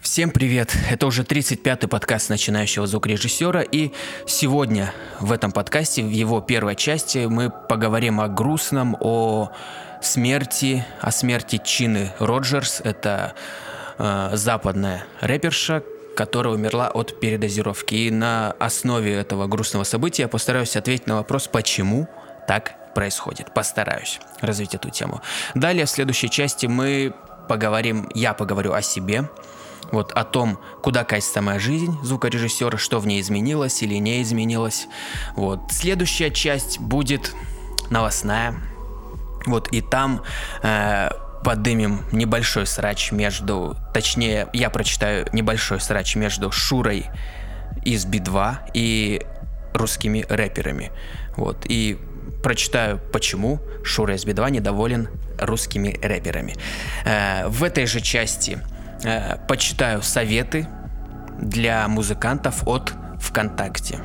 Всем привет! Это уже 35-й подкаст начинающего звукорежиссера, и сегодня в этом подкасте, в его первой части, мы поговорим о грустном, о смерти, о смерти Чины Роджерс. Это э, западная рэперша, которая умерла от передозировки. И на основе этого грустного события я постараюсь ответить на вопрос, почему так происходит. Постараюсь развить эту тему. Далее, в следующей части мы поговорим, я поговорю о себе, вот о том, куда катится моя жизнь звукорежиссера, что в ней изменилось или не изменилось. Вот. Следующая часть будет новостная. Вот, и там э, подымем небольшой срач между, точнее, я прочитаю небольшой срач между Шурой из Би-2 и русскими рэперами. Вот, и прочитаю, почему Шура из Би-2 недоволен русскими рэперами. Э, в этой же части э, почитаю советы для музыкантов от ВКонтакте.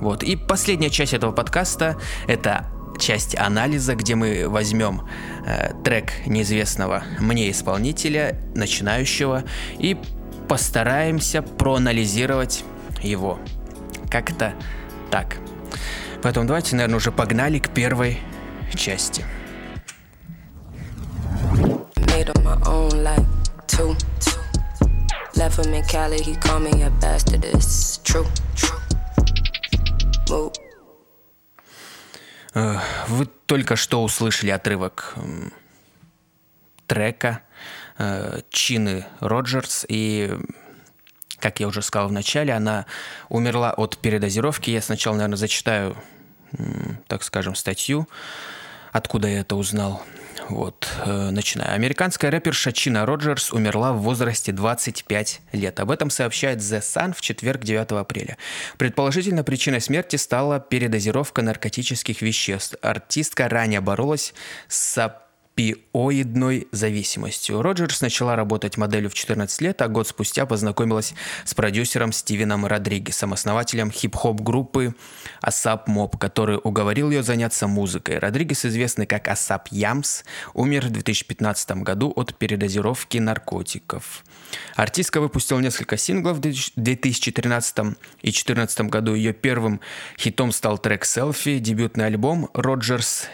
Вот. И последняя часть этого подкаста — это часть анализа, где мы возьмем э, трек неизвестного мне исполнителя, начинающего, и постараемся проанализировать его. Как-то так. Поэтому давайте, наверное, уже погнали к первой части. Made on my own like two, two. Left him in Cali, he called me a bastard. It's true, true. Move. Э, вы только что услышали отрывок трека э, Чины Роджерс, и, как я уже сказал в начале, она умерла от передозировки. Я сначала, наверное, зачитаю, так скажем, статью, откуда я это узнал. Вот, э, начинаю. Американская рэперша Чина Роджерс умерла в возрасте 25 лет. Об этом сообщает The Sun в четверг 9 апреля. Предположительно, причиной смерти стала передозировка наркотических веществ. Артистка ранее боролась с опиоидной зависимостью. Роджерс начала работать моделью в 14 лет, а год спустя познакомилась с продюсером Стивеном Родригесом, основателем хип-хоп группы A$AP Mob, который уговорил ее заняться музыкой. Родригес, известный как A$AP Yams, умер в 2015 году от передозировки наркотиков. Артистка выпустила несколько синглов в 2013 и 2014 году. Ее первым хитом стал трек «Selfie», дебютный альбом Роджерс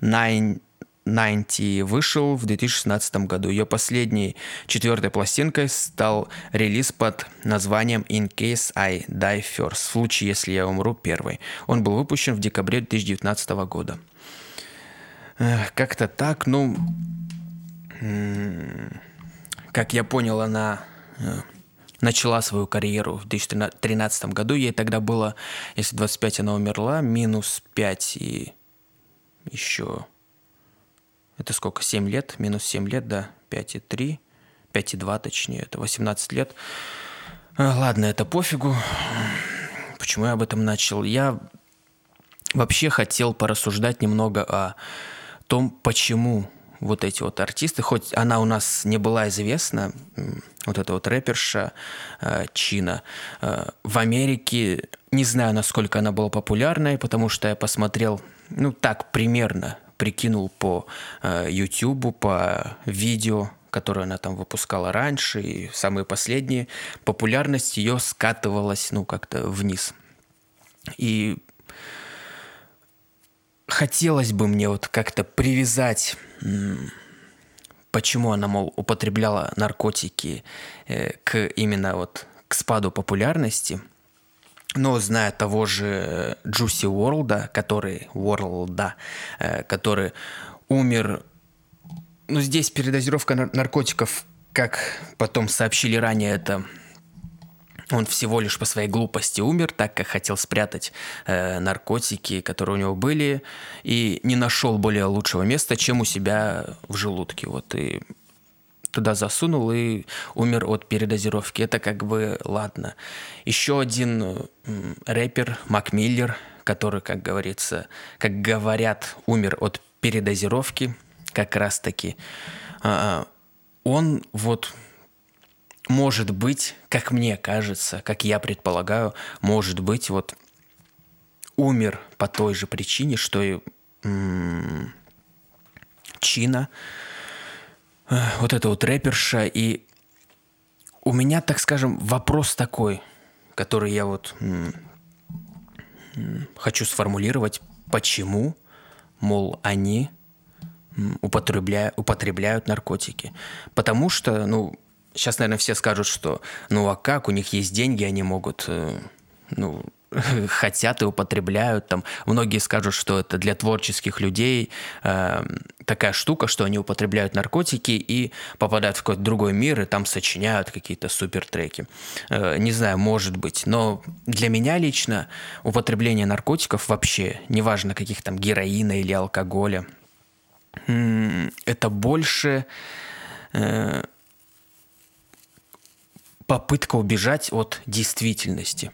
«Ninety» вышел в 2016 году. Ее последней четвертой пластинкой стал релиз под названием In Case I Die First, в случае, если я умру первой. Он был выпущен в декабре 2019 года. Как-то так, ну, как я понял, она э, начала свою карьеру в 2013 году. Ей тогда было, если 25 она умерла, минус 5 и еще это сколько? 7 лет? Минус 7 лет, да? 5,3. 5,2 точнее. Это 18 лет. А, ладно, это пофигу. Почему я об этом начал? Я вообще хотел порассуждать немного о том, почему вот эти вот артисты, хоть она у нас не была известна, вот эта вот рэперша э, Чина, э, в Америке, не знаю, насколько она была популярной, потому что я посмотрел, ну так, примерно прикинул по э, YouTube, по видео, которые она там выпускала раньше, и самые последние, популярность ее скатывалась, ну, как-то вниз. И хотелось бы мне вот как-то привязать, почему она, мол, употребляла наркотики э, к именно вот к спаду популярности – но зная того же Джуси Уорлда, который, Уорлда, э, который умер, ну здесь передозировка наркотиков, как потом сообщили ранее, это он всего лишь по своей глупости умер, так как хотел спрятать э, наркотики, которые у него были, и не нашел более лучшего места, чем у себя в желудке. Вот и туда засунул и умер от передозировки. Это как бы ладно. Еще один рэпер Мак Миллер, который, как говорится, как говорят, умер от передозировки, как раз таки. А, он вот может быть, как мне кажется, как я предполагаю, может быть, вот умер по той же причине, что и м- Чина, вот эта вот рэперша, и у меня, так скажем, вопрос такой, который я вот хочу сформулировать, почему, мол, они употребляют, употребляют наркотики. Потому что, ну, сейчас, наверное, все скажут, что, ну, а как, у них есть деньги, они могут, э, ну, хотят и употребляют. Там многие скажут, что это для творческих людей э, такая штука, что они употребляют наркотики и попадают в какой-то другой мир и там сочиняют какие-то супер треки. Э, не знаю, может быть, но для меня лично употребление наркотиков вообще, неважно каких там героина или алкоголя, это больше э, попытка убежать от действительности.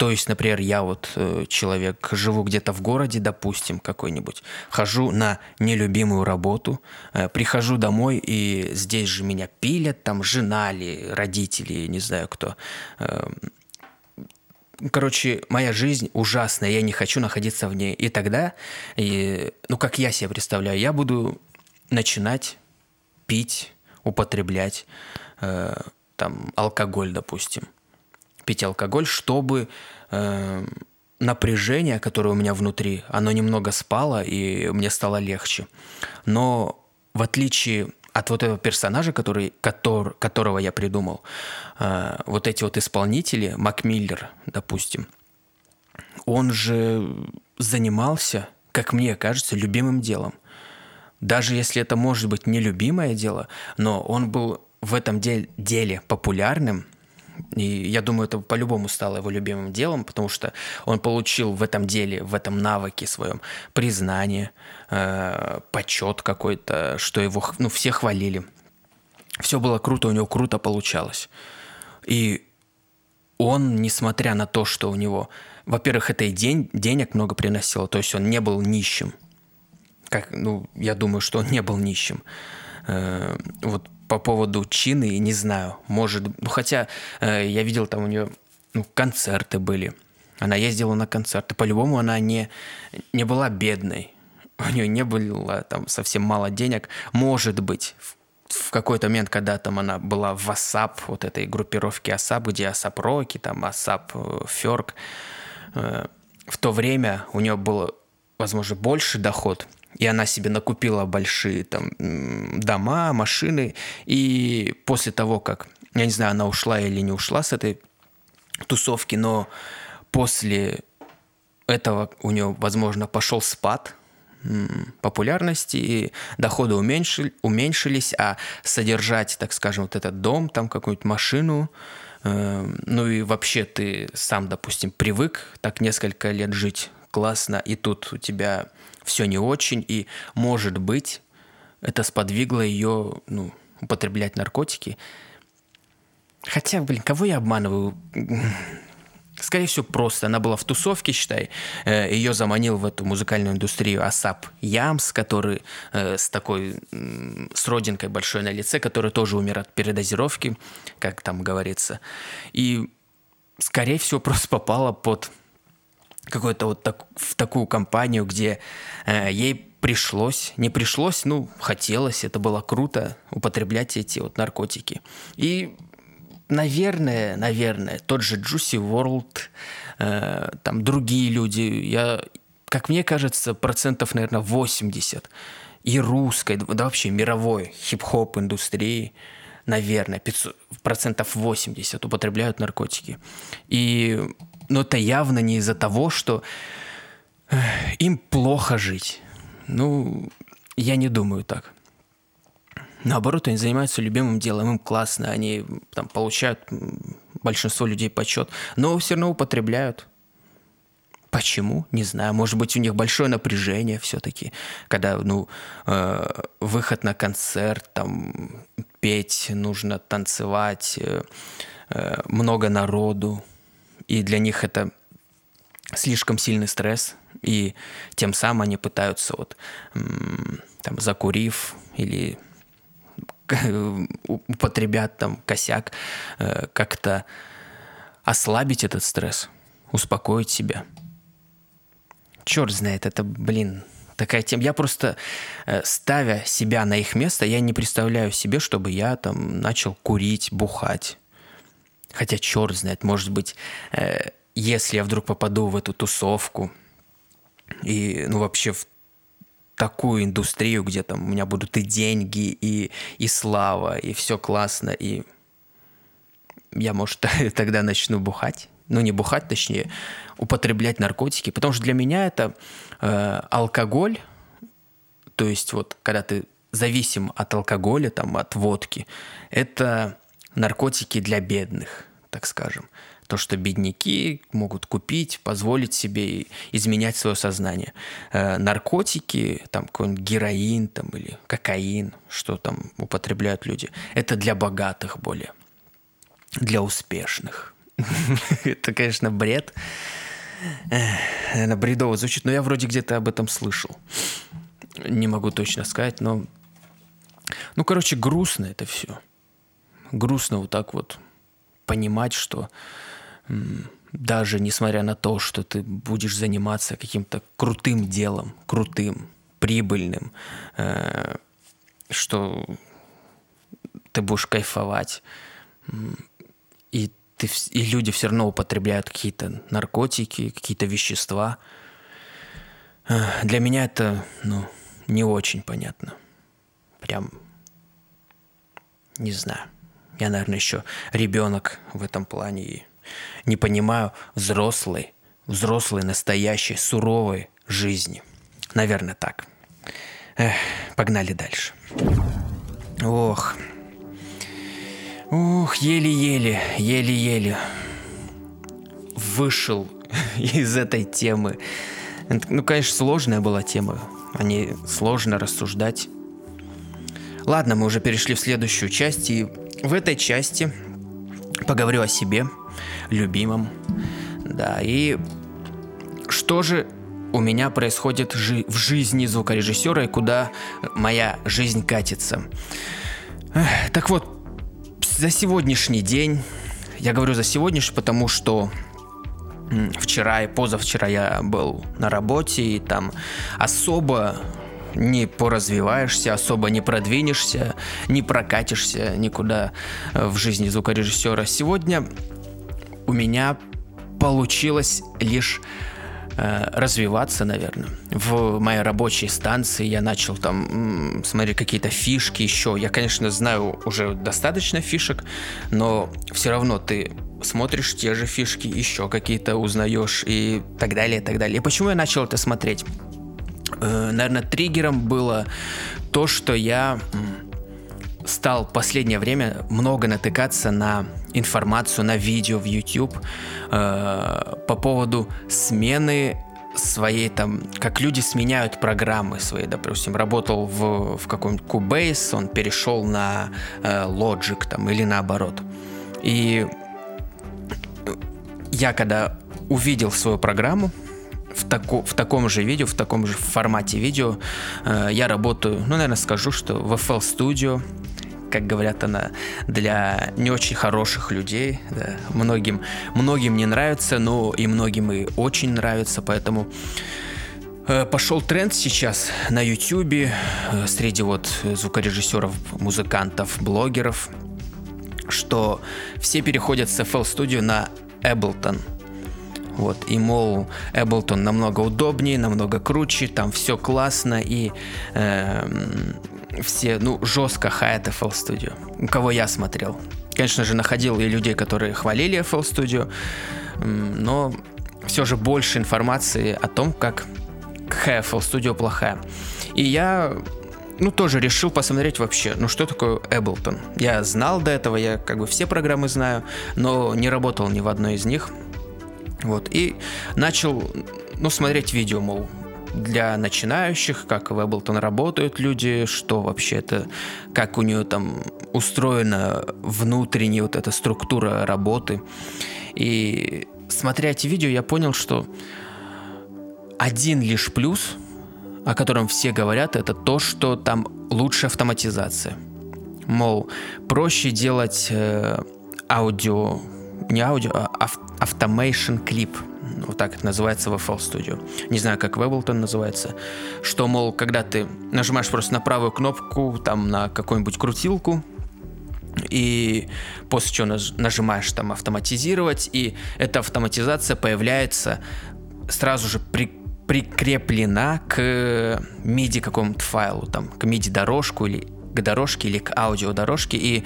То есть, например, я вот э, человек, живу где-то в городе, допустим, какой-нибудь, хожу на нелюбимую работу, э, прихожу домой, и здесь же меня пилят, там жена ли, родители, не знаю кто. Э, короче, моя жизнь ужасная, я не хочу находиться в ней. И тогда, и, ну, как я себе представляю, я буду начинать пить, употреблять э, там алкоголь, допустим. Пить алкоголь, чтобы э, напряжение, которое у меня внутри, оно немного спало, и мне стало легче. Но в отличие от вот этого персонажа, который, котор, которого я придумал, э, вот эти вот исполнители, Макмиллер, допустим, он же занимался, как мне кажется, любимым делом. Даже если это может быть нелюбимое дело, но он был в этом деле, популярным, и я думаю, это по-любому стало его любимым делом, потому что он получил в этом деле, в этом навыке своем признание, э, почет какой-то, что его, ну, все хвалили. Все было круто, у него круто получалось. И он, несмотря на то, что у него, во-первых, это и день, денег много приносило, то есть он не был нищим. Как, ну, я думаю, что он не был нищим. Э, вот по поводу Чины, не знаю, может, ну хотя э, я видел там у нее ну, концерты были, она ездила на концерты, по-любому она не, не была бедной, у нее не было там совсем мало денег, может быть, в, в какой-то момент, когда там она была в ASAP, вот этой группировке ASAP, где ASAP Rocky, там ASAP Ферк, э, в то время у нее был, возможно, больше доход – и она себе накупила большие там дома, машины, и после того, как, я не знаю, она ушла или не ушла с этой тусовки, но после этого у нее, возможно, пошел спад популярности, и доходы уменьшили, уменьшились, а содержать, так скажем, вот этот дом, там какую-нибудь машину, э, ну и вообще ты сам, допустим, привык так несколько лет жить классно, и тут у тебя все не очень, и, может быть, это сподвигло ее ну, употреблять наркотики. Хотя, блин, кого я обманываю? Скорее всего, просто. Она была в тусовке, считай. Э, ее заманил в эту музыкальную индустрию Асап Ямс, который э, с такой, с родинкой большой на лице, который тоже умер от передозировки, как там говорится. И, скорее всего, просто попала под какой-то вот так, в такую компанию, где э, ей пришлось, не пришлось, ну, хотелось, это было круто, употреблять эти вот наркотики. И, наверное, наверное, тот же Juicy World, э, там другие люди, я, как мне кажется, процентов, наверное, 80 и русской, да вообще мировой хип-хоп индустрии, наверное, 500, процентов 80 употребляют наркотики. И но это явно не из-за того, что им плохо жить. Ну, я не думаю так. Наоборот, они занимаются любимым делом, им классно, они там получают большинство людей почет, но все равно употребляют. Почему? Не знаю. Может быть, у них большое напряжение все-таки, когда, ну, э, выход на концерт, там, петь, нужно танцевать, э, э, много народу и для них это слишком сильный стресс, и тем самым они пытаются вот там закурив или употребят там косяк, э, как-то ослабить этот стресс, успокоить себя. Черт знает, это, блин, такая тема. Я просто, э, ставя себя на их место, я не представляю себе, чтобы я там начал курить, бухать. Хотя черт знает, может быть, э, если я вдруг попаду в эту тусовку и, ну, вообще в такую индустрию, где там у меня будут и деньги, и, и слава, и все классно, и я, может, тогда начну бухать. Ну, не бухать, точнее, употреблять наркотики. Потому что для меня это э, алкоголь, то есть вот когда ты зависим от алкоголя, там, от водки, это наркотики для бедных, так скажем. То, что бедняки могут купить, позволить себе изменять свое сознание. Э, наркотики, там какой-нибудь героин там, или кокаин, что там употребляют люди, это для богатых более, для успешных. Это, конечно, бред. Наверное, бредово звучит, но я вроде где-то об этом слышал. Не могу точно сказать, но... Ну, короче, грустно это все. Грустно вот так вот понимать, что даже несмотря на то, что ты будешь заниматься каким-то крутым делом, крутым, прибыльным, э, что ты будешь кайфовать, и, ты, и люди все равно употребляют какие-то наркотики, какие-то вещества. Э, для меня это, ну, не очень понятно. Прям, не знаю. Я, наверное, еще ребенок в этом плане и не понимаю взрослой, взрослой, настоящей, суровой жизни. Наверное, так. Эх, погнали дальше. Ох. Ух, еле-еле, еле-еле вышел из этой темы. Ну, конечно, сложная была тема. О ней сложно рассуждать. Ладно, мы уже перешли в следующую часть, и в этой части поговорю о себе, любимом. Да, и что же у меня происходит жи- в жизни звукорежиссера и куда моя жизнь катится. Так вот, за сегодняшний день, я говорю за сегодняшний, потому что вчера и позавчера я был на работе, и там особо не поразвиваешься, особо не продвинешься, не прокатишься никуда э, в жизни звукорежиссера. Сегодня у меня получилось лишь э, развиваться, наверное. В моей рабочей станции я начал там смотреть какие-то фишки еще. Я, конечно, знаю уже достаточно фишек, но все равно ты смотришь те же фишки, еще какие-то узнаешь и так далее, и так далее. И почему я начал это смотреть? Э, наверное, триггером было то, что я стал в последнее время много натыкаться на информацию, на видео в YouTube э, по поводу смены своей там, как люди сменяют программы свои, допустим, работал в, в каком-нибудь Cubase, он перешел на э, Logic там или наоборот. И я когда увидел свою программу, в, тако, в таком же видео, в таком же формате видео э, я работаю, ну, наверное, скажу, что в FL Studio, как говорят она, для не очень хороших людей. Да. Многим, многим не нравится, но и многим и очень нравится, поэтому э, пошел тренд сейчас на YouTube э, среди вот звукорежиссеров, музыкантов, блогеров, что все переходят с FL Studio на Ableton – вот, и мол, Ableton намного удобнее, намного круче, там все классно и э, все, ну, жестко хаят FL Studio. У кого я смотрел. Конечно же, находил и людей, которые хвалили FL Studio, но все же больше информации о том, как FL Studio плохая. И я ну, тоже решил посмотреть вообще, ну, что такое Ableton. Я знал до этого, я как бы все программы знаю, но не работал ни в одной из них. Вот, и начал, ну, смотреть видео, мол, для начинающих, как в Ableton работают люди, что вообще это, как у нее там устроена внутренняя вот эта структура работы. И смотря эти видео, я понял, что один лишь плюс, о котором все говорят, это то, что там лучше автоматизация. Мол, проще делать э, аудио не аудио, а автомейшн клип вот так это называется в FL Studio. Не знаю, как в Ableton называется. Что, мол, когда ты нажимаешь просто на правую кнопку, там на какую-нибудь крутилку, и после чего нажимаешь там автоматизировать, и эта автоматизация появляется сразу же при, прикреплена к MIDI какому-то файлу, там, к MIDI дорожку или к дорожке или к аудиодорожке, и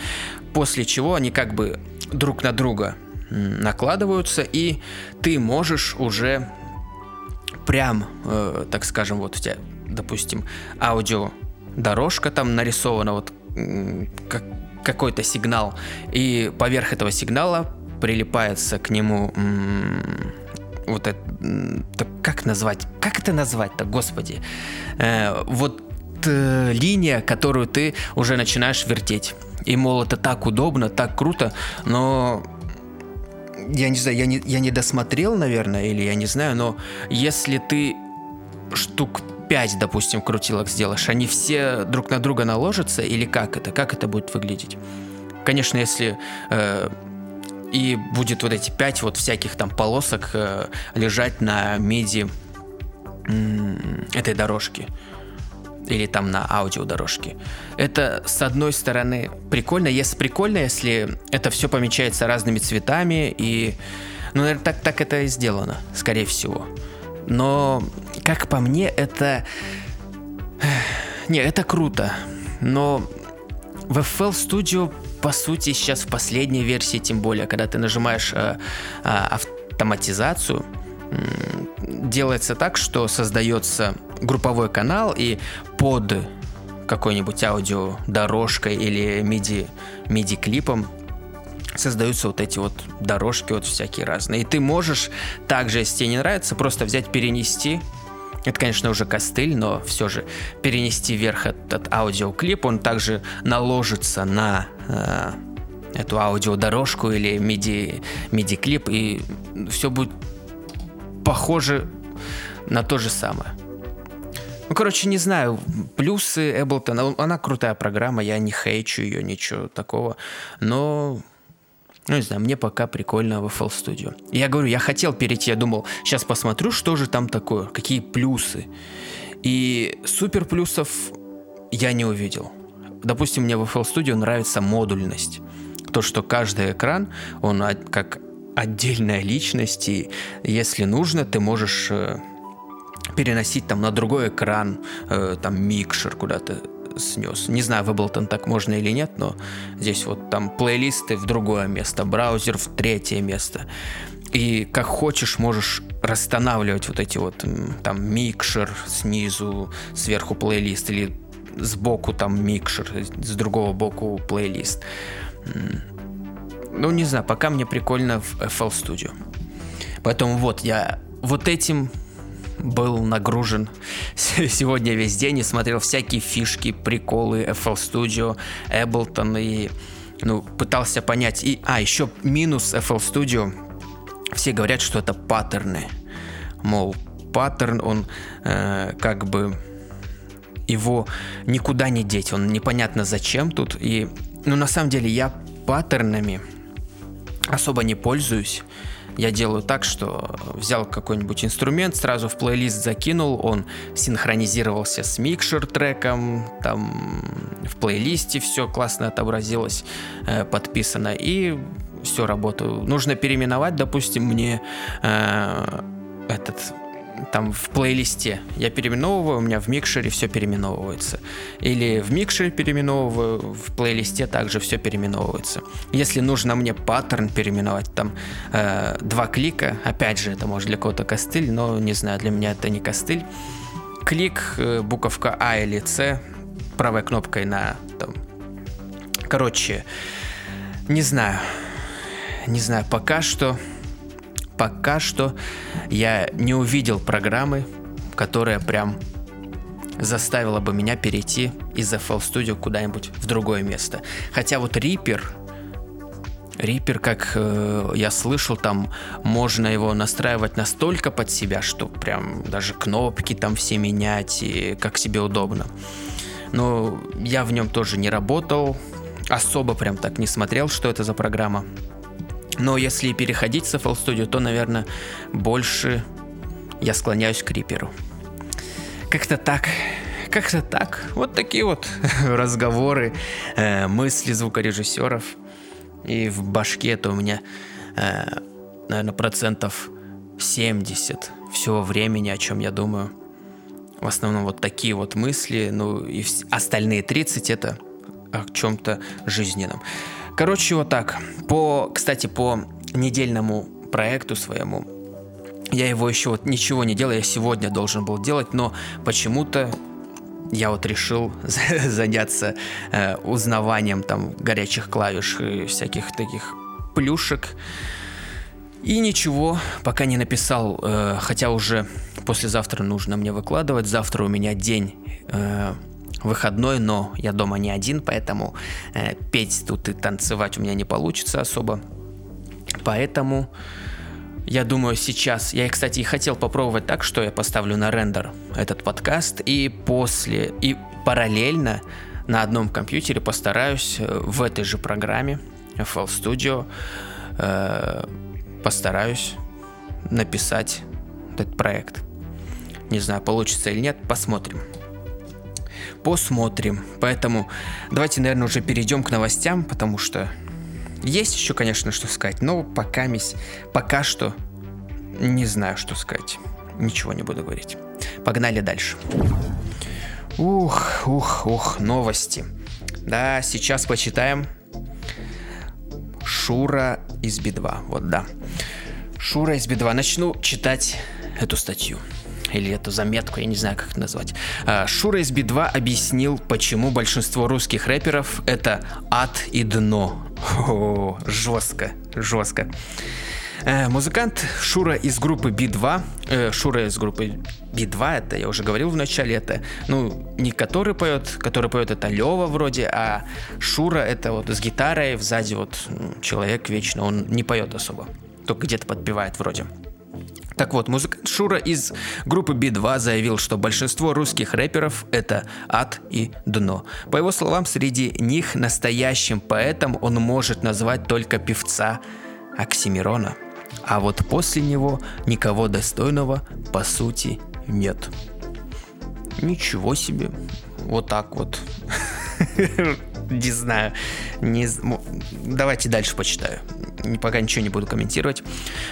после чего они как бы друг на друга накладываются, и ты можешь уже прям, э, так скажем, вот у тебя, допустим, аудиодорожка там нарисована, вот как, какой-то сигнал, и поверх этого сигнала прилипается к нему вот это, как назвать, как это назвать-то, господи, э, вот э, линия, которую ты уже начинаешь вертеть. И, мол, это так удобно, так круто, но я не знаю, я не, я не досмотрел, наверное, или я не знаю, но если ты штук 5, допустим, крутилок сделаешь, они все друг на друга наложатся, или как это? Как это будет выглядеть? Конечно, если э, и будет вот эти 5 вот всяких там полосок э, лежать на меди этой дорожки или там на аудиодорожке. Это, с одной стороны, прикольно. Если прикольно, если это все помечается разными цветами и... Ну, наверное, так, так это и сделано, скорее всего. Но, как по мне, это... Не, это круто. Но в FL Studio, по сути, сейчас в последней версии, тем более, когда ты нажимаешь э, э, автоматизацию, делается так, что создается групповой канал и под какой-нибудь аудио дорожкой или MIDI, MIDI клипом создаются вот эти вот дорожки вот всякие разные. И ты можешь также, если тебе не нравится, просто взять, перенести это, конечно, уже костыль, но все же перенести вверх этот аудиоклип, он также наложится на э, эту аудиодорожку или MIDI, MIDI клип, и все будет похоже на то же самое. Ну, короче, не знаю, плюсы Ableton, она крутая программа, я не хейчу ее, ничего такого, но ну, не знаю, мне пока прикольно в FL Studio. Я говорю, я хотел перейти, я думал, сейчас посмотрю, что же там такое, какие плюсы. И супер плюсов я не увидел. Допустим, мне в FL Studio нравится модульность. То, что каждый экран, он как отдельная личность, и если нужно, ты можешь э, переносить там на другой экран, э, там микшер куда-то снес. Не знаю, в Ableton так можно или нет, но здесь вот там плейлисты в другое место, браузер в третье место. И как хочешь, можешь расстанавливать вот эти вот там микшер снизу, сверху плейлист или сбоку там микшер, с другого боку плейлист. Ну, не знаю, пока мне прикольно в FL Studio. Поэтому вот я вот этим был нагружен сегодня весь день и смотрел всякие фишки, приколы FL Studio, Ableton и ну, пытался понять. И, а, еще минус FL Studio. Все говорят, что это паттерны. Мол, паттерн, он э, как бы его никуда не деть, он непонятно зачем тут. И, ну, на самом деле, я паттернами особо не пользуюсь я делаю так, что взял какой-нибудь инструмент, сразу в плейлист закинул, он синхронизировался с микшер треком, там в плейлисте все классно отобразилось, э, подписано, и все работаю. Нужно переименовать, допустим, мне э, этот там в плейлисте я переименовываю, у меня в микшере все переименовывается. Или в микшере переименовываю, в плейлисте также все переименовывается. Если нужно мне паттерн переименовать, там э, два клика, опять же, это может для кого-то костыль, но не знаю, для меня это не костыль. Клик, э, буковка А или С, правой кнопкой на там. Короче, не знаю. Не знаю, пока что пока что я не увидел программы, которая прям заставила бы меня перейти из FL Studio куда-нибудь в другое место. Хотя вот Reaper, Reaper, как э, я слышал, там можно его настраивать настолько под себя, что прям даже кнопки там все менять, и как себе удобно. Но я в нем тоже не работал, особо прям так не смотрел, что это за программа. Но если переходить с FL Studio, то, наверное, больше я склоняюсь к Риперу. Как-то так. Как-то так. Вот такие вот разговоры, э, мысли звукорежиссеров. И в башке это у меня, э, наверное, процентов 70 всего времени, о чем я думаю. В основном вот такие вот мысли, ну и остальные 30 это о чем-то жизненном. Короче, вот так. По, кстати, по недельному проекту своему, я его еще вот ничего не делал, я сегодня должен был делать, но почему-то я вот решил заняться э, узнаванием там горячих клавиш и всяких таких плюшек. И ничего, пока не написал, э, хотя уже послезавтра нужно мне выкладывать. Завтра у меня день э, выходной, но я дома не один, поэтому э, петь тут и танцевать у меня не получится особо. Поэтому я думаю, сейчас... Я, кстати, и хотел попробовать так, что я поставлю на рендер этот подкаст, и после... И параллельно на одном компьютере постараюсь э, в этой же программе FL Studio э, постараюсь написать этот проект. Не знаю, получится или нет, посмотрим. Посмотрим. Поэтому давайте, наверное, уже перейдем к новостям, потому что есть еще, конечно, что сказать, но пока, мись, пока что не знаю, что сказать. Ничего не буду говорить. Погнали дальше. Ух, ух, ух, новости. Да, сейчас почитаем. Шура из Би-2. Вот, да. Шура из Би-2. Начну читать эту статью или эту заметку, я не знаю, как это назвать. А, Шура из Би-2 объяснил, почему большинство русских рэперов это ад и дно. О, жестко, жестко. Э, музыкант Шура из группы B2, э, Шура из группы B2, это я уже говорил в начале, это, ну, не который поет, который поет это Лева вроде, а Шура это вот с гитарой, сзади вот человек вечно, он не поет особо, только где-то подпевает вроде. Так вот, музыкант Шура из группы B2 заявил, что большинство русских рэперов — это ад и дно. По его словам, среди них настоящим поэтом он может назвать только певца Оксимирона. А вот после него никого достойного по сути нет. Ничего себе. Вот так вот. Не знаю. Не... Давайте дальше почитаю пока ничего не буду комментировать.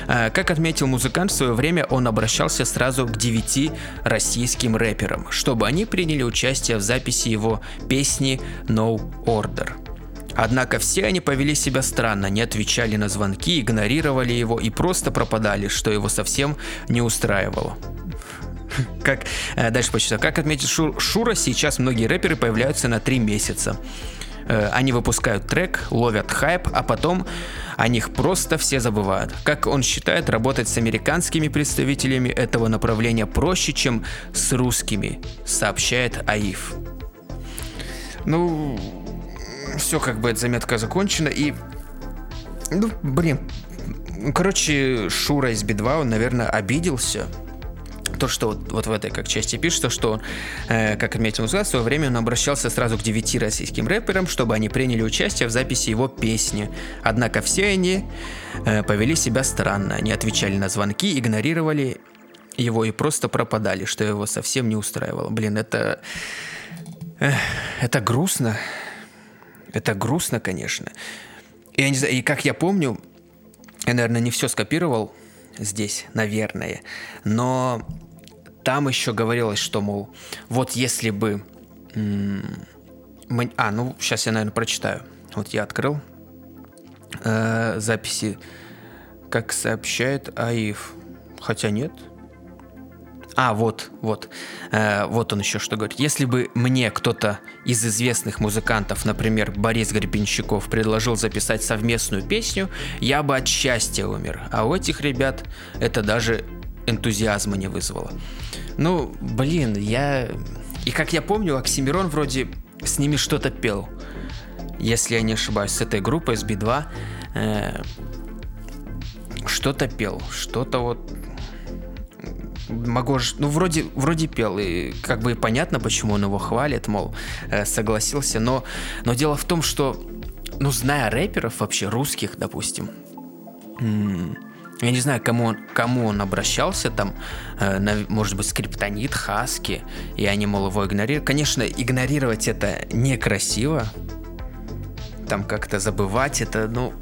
А, как отметил музыкант, в свое время он обращался сразу к девяти российским рэперам, чтобы они приняли участие в записи его песни No Order. Однако все они повели себя странно, не отвечали на звонки, игнорировали его и просто пропадали, что его совсем не устраивало. Как, э, дальше почитаю. Как отметил Шур, Шура, сейчас многие рэперы появляются на три месяца. Э, они выпускают трек, ловят хайп, а потом о них просто все забывают. Как он считает, работать с американскими представителями этого направления проще, чем с русскими, сообщает АИФ. Ну, все как бы эта заметка закончена, и... Ну, блин, короче, Шура из Би-2, он, наверное, обиделся, то, что вот, вот в этой как части пишется, что, э, как отметил Музгад, в свое время он обращался сразу к девяти российским рэперам, чтобы они приняли участие в записи его песни. Однако все они э, повели себя странно, они отвечали на звонки, игнорировали его и просто пропадали, что его совсем не устраивало. Блин, это... Э, это грустно. Это грустно, конечно. Я не знаю, и как я помню, я, наверное, не все скопировал здесь, наверное, но там еще говорилось, что, мол, вот если бы... А, ну, сейчас я, наверное, прочитаю. Вот я открыл э, записи, как сообщает АИФ. Хотя нет. А, вот, вот. Э, вот он еще что говорит. Если бы мне кто-то из известных музыкантов, например, Борис Гребенщиков, предложил записать совместную песню, я бы от счастья умер. А у этих ребят это даже энтузиазма не вызвало. Ну, блин, я... И как я помню, Оксимирон вроде с ними что-то пел. Если я не ошибаюсь, с этой группой, с Би-2. Э, что-то пел. Что-то вот... Могу ну вроде, вроде пел, и как бы понятно, почему он его хвалит, мол, э, согласился, но, но дело в том, что, ну, зная рэперов вообще, русских, допустим, я не знаю, кому он, кому он обращался, там, э, на, может быть, скриптонит, хаски, и они, мол, его игнорируют. Конечно, игнорировать это некрасиво, там как-то забывать это, ну,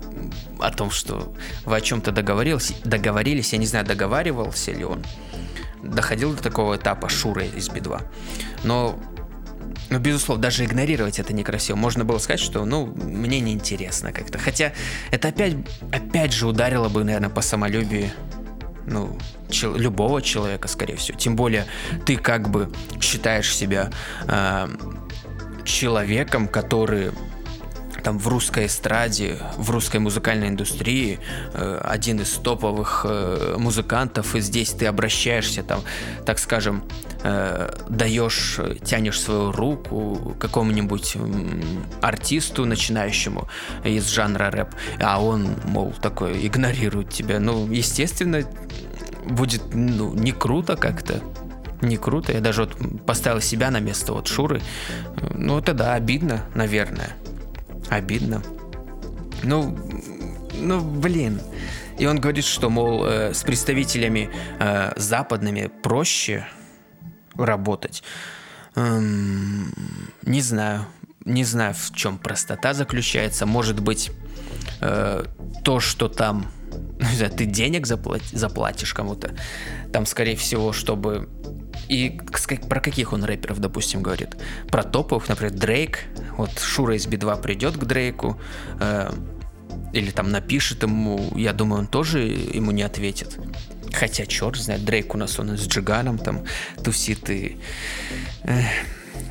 о том, что вы о чем-то договорились, договорились, я не знаю, договаривался ли он, доходил до такого этапа Шура из Би-2. Но ну, безусловно, даже игнорировать это некрасиво. Можно было сказать, что, ну, мне неинтересно как-то. Хотя это опять, опять же ударило бы, наверное, по самолюбию, ну, чел- любого человека, скорее всего. Тем более, ты как бы считаешь себя э, человеком, который там в русской эстраде, в русской музыкальной индустрии э, один из топовых э, музыкантов, и здесь ты обращаешься там, так скажем, э, даешь, тянешь свою руку какому-нибудь артисту начинающему из жанра рэп, а он, мол, такой игнорирует тебя. Ну, естественно, будет ну, не круто как-то не круто. Я даже вот поставил себя на место вот Шуры. Ну, это да, обидно, наверное. Обидно. Ну, ну, блин. И он говорит, что, мол, э, с представителями э, западными проще работать. Эм, не знаю. Не знаю, в чем простота заключается. Может быть, э, то, что там ты денег заплати, заплатишь кому-то. Там, скорее всего, чтобы и про каких он рэперов, допустим, говорит? Про топовых, например, Дрейк. Вот Шура из Би-2 придет к Дрейку, э, или там напишет ему, я думаю, он тоже ему не ответит. Хотя, черт знает, Дрейк у нас он с Джиганом там тусит и... Э,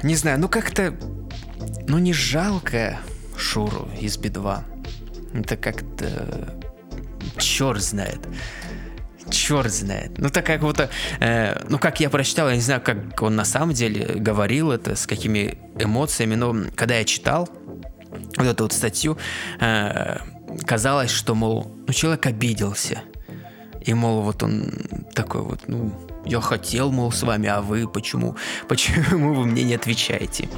не знаю, ну как-то... Ну не жалко Шуру из Би-2. Это как-то... Черт знает черт знает. Ну, так как вот, э, ну, как я прочитал, я не знаю, как он на самом деле говорил это, с какими эмоциями, но когда я читал вот эту вот статью, э, казалось, что, мол, ну, человек обиделся. И, мол, вот он такой вот, ну, я хотел, мол, с вами, а вы почему, почему вы мне не отвечаете?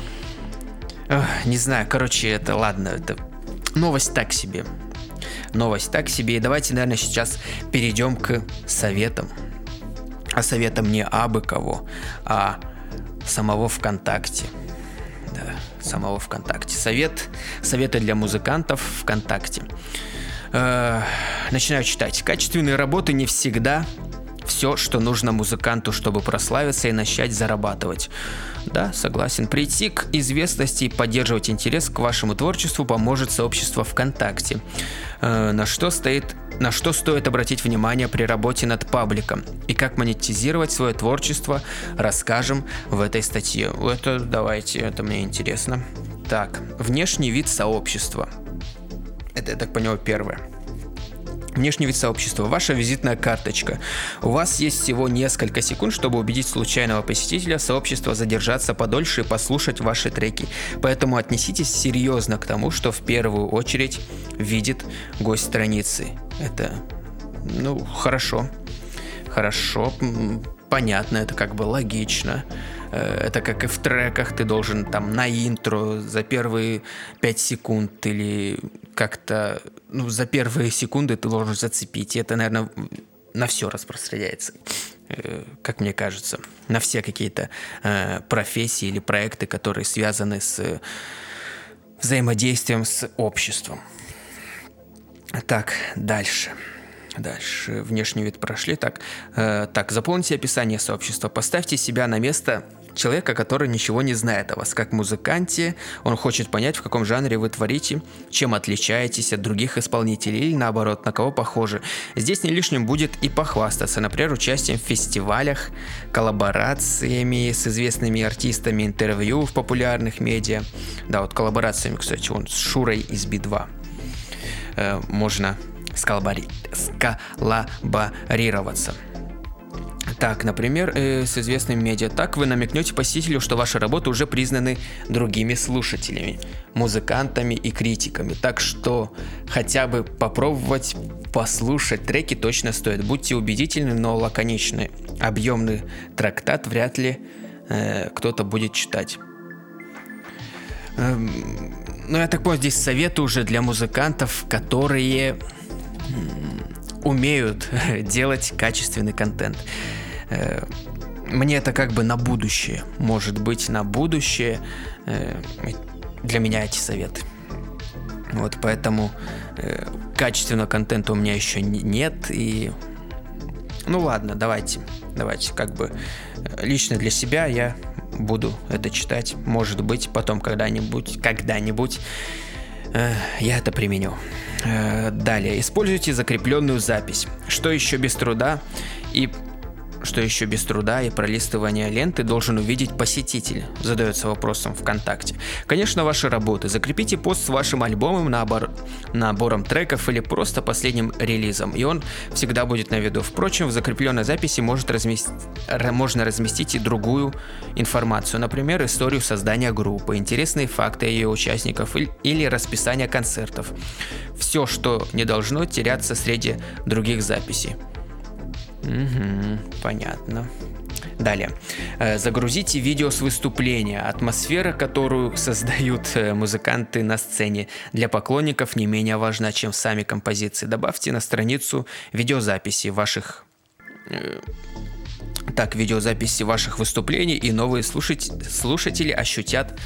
Эх, не знаю, короче, это ладно, это новость так себе новость так себе. И давайте, наверное, сейчас перейдем к советам. А советам не абы кого, а самого ВКонтакте. Да, самого ВКонтакте. Совет, советы для музыкантов ВКонтакте. Э, начинаю читать. Качественные работы не всегда все, что нужно музыканту, чтобы прославиться и начать зарабатывать. Да, согласен. Прийти к известности и поддерживать интерес к вашему творчеству поможет сообщество ВКонтакте. Э, на что стоит на что стоит обратить внимание при работе над пабликом и как монетизировать свое творчество, расскажем в этой статье. Это давайте, это мне интересно. Так, внешний вид сообщества. Это, я так понял, первое. Внешний вид сообщества. Ваша визитная карточка. У вас есть всего несколько секунд, чтобы убедить случайного посетителя сообщества задержаться подольше и послушать ваши треки. Поэтому отнеситесь серьезно к тому, что в первую очередь видит гость страницы. Это, ну, хорошо. Хорошо, понятно, это как бы логично. Э, это как и в треках, ты должен там на интро за первые 5 секунд или как-то, ну, за первые секунды ты должен зацепить. И это, наверное, на все распространяется, э, как мне кажется, на все какие-то э, профессии или проекты, которые связаны с взаимодействием с обществом. Так, дальше. Дальше. Внешний вид прошли. Так, э, так, заполните описание сообщества. Поставьте себя на место человека, который ничего не знает о вас, как музыканте, он хочет понять, в каком жанре вы творите, чем отличаетесь от других исполнителей или наоборот, на кого похожи. Здесь не лишним будет и похвастаться, например, участием в фестивалях, коллаборациями с известными артистами, интервью в популярных медиа. Да, вот коллаборациями, кстати, он с Шурой из Би-2. Э, можно сколлабори... сколлаборироваться. Так, например, э, с известным медиа. Так вы намекнете посетителю, что ваши работы уже признаны другими слушателями, музыкантами и критиками. Так что хотя бы попробовать послушать треки точно стоит. Будьте убедительны, но лаконичны. Объемный трактат вряд ли э, кто-то будет читать. Эм, ну, я так понял, здесь советы уже для музыкантов, которые умеют делать качественный контент. Э, мне это как бы на будущее. Может быть, на будущее э, для меня эти советы. Вот поэтому э, качественного контента у меня еще нет. И ну ладно, давайте, давайте, как бы лично для себя я буду это читать. Может быть, потом когда-нибудь, когда-нибудь э, я это применю. Э, далее, используйте закрепленную запись. Что еще без труда и что еще без труда и пролистывания ленты должен увидеть посетитель, задается вопросом ВКонтакте. Конечно, ваши работы. Закрепите пост с вашим альбомом, набор, набором треков или просто последним релизом, и он всегда будет на виду. Впрочем, в закрепленной записи может разместить, можно разместить и другую информацию, например, историю создания группы, интересные факты ее участников или расписание концертов. Все, что не должно теряться среди других записей. Угу, понятно. Далее. Э, загрузите видео с выступления. Атмосфера, которую создают э, музыканты на сцене, для поклонников не менее важна, чем сами композиции. Добавьте на страницу видеозаписи ваших э, так, видеозаписи ваших выступлений и новые слушать, слушатели ощутят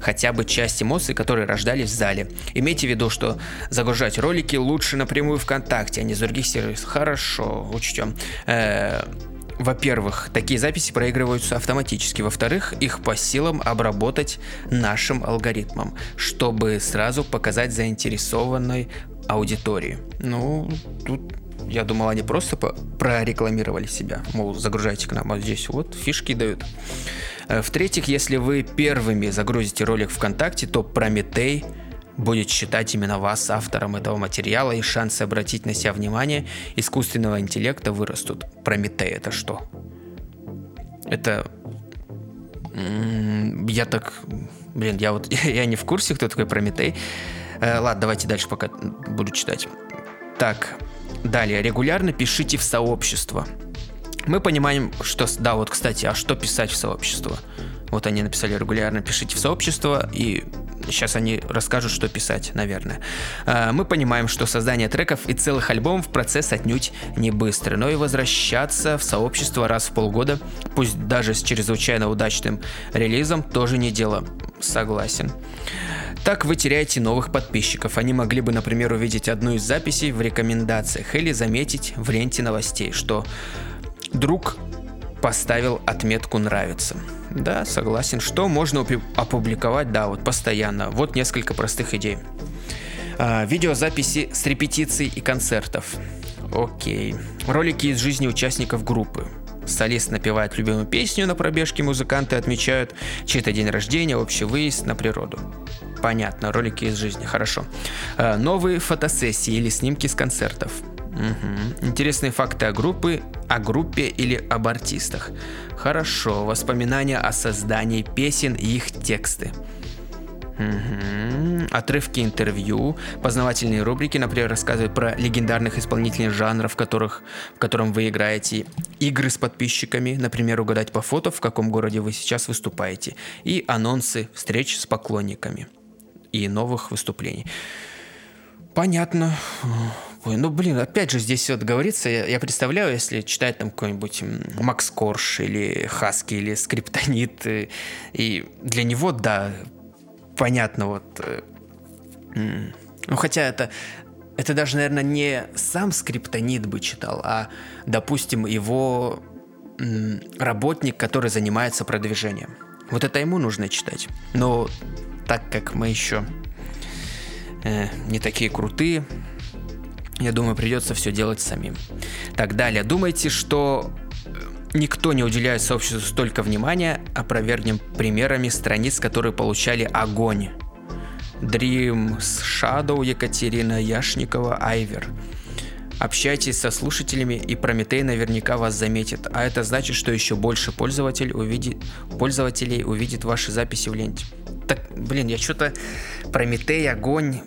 хотя бы часть эмоций, которые рождались в зале. Имейте в виду, что загружать ролики лучше напрямую ВКонтакте, а не с других сервисов. Хорошо, учтем. Э, во-первых, такие записи проигрываются автоматически. Во-вторых, их по силам обработать нашим алгоритмом, чтобы сразу показать заинтересованной аудитории. Ну, тут я думал, они просто прорекламировали себя. Мол, загружайте к нам. Вот здесь вот фишки дают. Э, в-третьих, если вы первыми загрузите ролик ВКонтакте, то Прометей будет считать именно вас автором этого материала, и шансы обратить на себя внимание искусственного интеллекта вырастут. Прометей это что? Это... Я так... Блин, я вот... Я не в курсе, кто такой Прометей. Э, ладно, давайте дальше пока буду читать. Так, Далее, регулярно пишите в сообщество. Мы понимаем, что... Да, вот, кстати, а что писать в сообщество? Вот они написали регулярно пишите в сообщество, и сейчас они расскажут, что писать, наверное. А, мы понимаем, что создание треков и целых альбомов процесс отнюдь не быстрый, но и возвращаться в сообщество раз в полгода, пусть даже с чрезвычайно удачным релизом, тоже не дело. Согласен. Так вы теряете новых подписчиков. Они могли бы, например, увидеть одну из записей в рекомендациях или заметить в ленте новостей, что друг поставил отметку «нравится». Да, согласен. Что можно опубликовать? Да, вот постоянно. Вот несколько простых идей. А, видеозаписи с репетиций и концертов. Окей. Ролики из жизни участников группы. Солист напевает любимую песню на пробежке, музыканты отмечают чей-то день рождения, общий выезд на природу. Понятно, ролики из жизни, хорошо. Э, новые фотосессии или снимки с концертов. Угу. Интересные факты о группе, о группе или об артистах. Хорошо. Воспоминания о создании песен и их тексты. Угу. Отрывки интервью, познавательные рубрики, например, рассказывают про легендарных исполнителей жанров, в, которых, в котором вы играете, игры с подписчиками, например, угадать по фото, в каком городе вы сейчас выступаете, и анонсы встреч с поклонниками и новых выступлений. Понятно. Ой, ну блин, опять же здесь вот говорится, я, я представляю, если читать там какой-нибудь Макс Корж или Хаски или Скриптонит, и, и для него, да, понятно, вот. Э, ну, хотя это, это даже, наверное, не сам скриптонит бы читал, а, допустим, его работник, который занимается продвижением. Вот это ему нужно читать. Но так как мы еще э, не такие крутые, я думаю, придется все делать самим. Так, далее. Думаете, что Никто не уделяет сообществу столько внимания, опровергнем примерами страниц, которые получали огонь. Dream Shadow Екатерина Яшникова Айвер. Общайтесь со слушателями, и Прометей наверняка вас заметит, а это значит, что еще больше пользователь увидит, пользователей увидит ваши записи в ленте. Так, блин, я что-то... Прометей, огонь...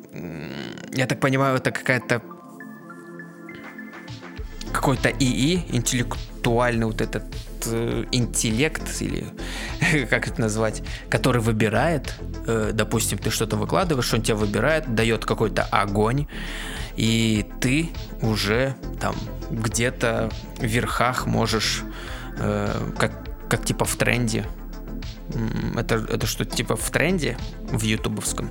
Я так понимаю, это какая-то... Какой-то ИИ, интеллект интеллектуальный вот этот э, интеллект, или как это назвать, который выбирает, э, допустим, ты что-то выкладываешь, он тебя выбирает, дает какой-то огонь, и ты уже там где-то в верхах можешь, э, как, как типа в тренде. Это, это что, типа в тренде в ютубовском?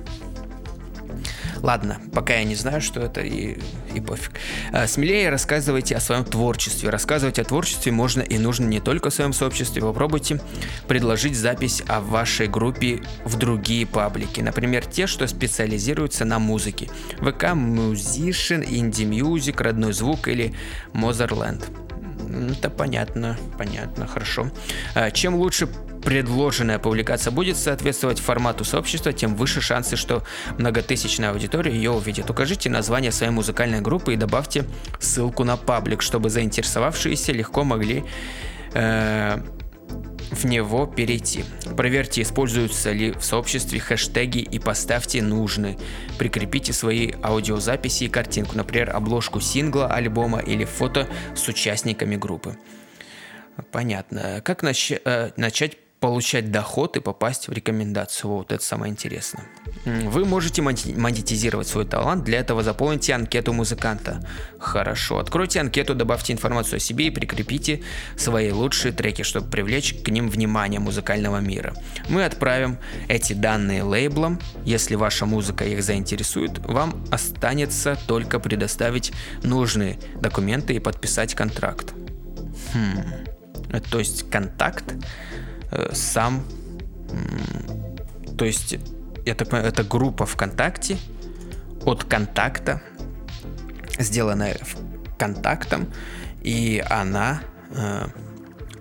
Ладно, пока я не знаю, что это, и, и пофиг. А, смелее рассказывайте о своем творчестве. Рассказывать о творчестве можно и нужно не только в своем сообществе. Попробуйте предложить запись о вашей группе в другие паблики. Например, те, что специализируются на музыке. ВК Musician, Indie Music, Родной Звук или Motherland. Это понятно, понятно, хорошо. А, чем лучше предложенная публикация будет соответствовать формату сообщества, тем выше шансы, что многотысячная аудитория ее увидит. Укажите название своей музыкальной группы и добавьте ссылку на паблик, чтобы заинтересовавшиеся легко могли э, в него перейти. Проверьте, используются ли в сообществе хэштеги и поставьте нужные. Прикрепите свои аудиозаписи и картинку, например, обложку сингла, альбома или фото с участниками группы. Понятно. Как нач- э, начать получать доход и попасть в рекомендацию. Вот это самое интересное. Вы можете монетизировать свой талант, для этого заполните анкету музыканта. Хорошо, откройте анкету, добавьте информацию о себе и прикрепите свои лучшие треки, чтобы привлечь к ним внимание музыкального мира. Мы отправим эти данные лейблам, если ваша музыка их заинтересует, вам останется только предоставить нужные документы и подписать контракт. Хм. То есть контакт сам, то есть это, это группа ВКонтакте от контакта, сделанная контактом, и она, э,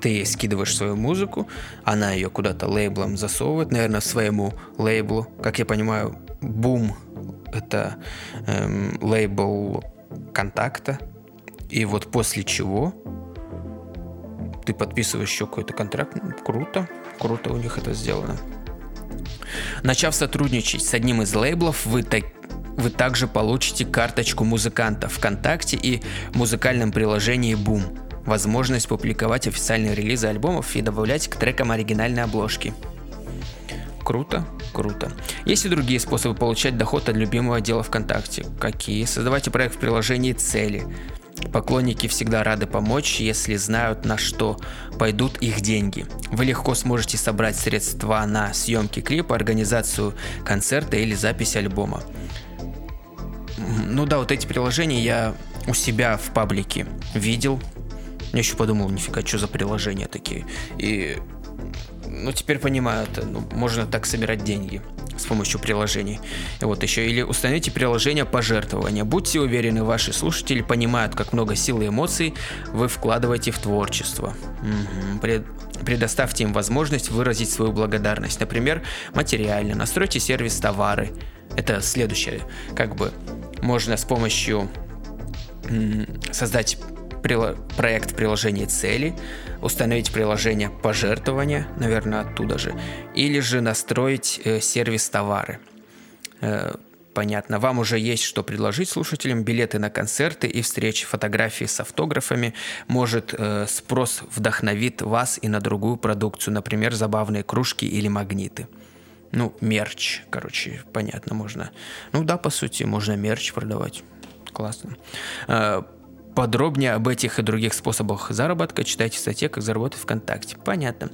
ты скидываешь свою музыку, она ее куда-то лейблом засовывает, наверное, своему лейблу, как я понимаю, Boom это эм, лейбл контакта, и вот после чего ты подписываешь еще какой-то контракт. Ну, круто, круто у них это сделано. Начав сотрудничать с одним из лейблов, вы так вы также получите карточку музыканта ВКонтакте и музыкальном приложении Boom. Возможность публиковать официальные релизы альбомов и добавлять к трекам оригинальной обложки. Круто, круто. Есть и другие способы получать доход от любимого дела ВКонтакте. Какие? Создавайте проект в приложении «Цели». Поклонники всегда рады помочь, если знают, на что пойдут их деньги. Вы легко сможете собрать средства на съемки клипа, организацию концерта или запись альбома. Ну да, вот эти приложения я у себя в паблике видел. Я еще подумал, нифига, что за приложения такие. И ну, теперь понимаю, это, ну, можно так собирать деньги с помощью приложений. И вот еще, или установите приложение пожертвования. Будьте уверены, ваши слушатели понимают, как много сил и эмоций вы вкладываете в творчество. Угу. Пред, предоставьте им возможность выразить свою благодарность. Например, материально. Настройте сервис товары. Это следующее. Как бы можно с помощью создать проект в приложении цели, установить приложение пожертвования, наверное, оттуда же, или же настроить э, сервис товары. Э, понятно. Вам уже есть что предложить слушателям. Билеты на концерты и встречи, фотографии с автографами. Может, э, спрос вдохновит вас и на другую продукцию, например, забавные кружки или магниты. Ну, мерч, короче, понятно, можно. Ну да, по сути, можно мерч продавать. Классно. Подробнее об этих и других способах заработка читайте в статье «Как заработать ВКонтакте». Понятно.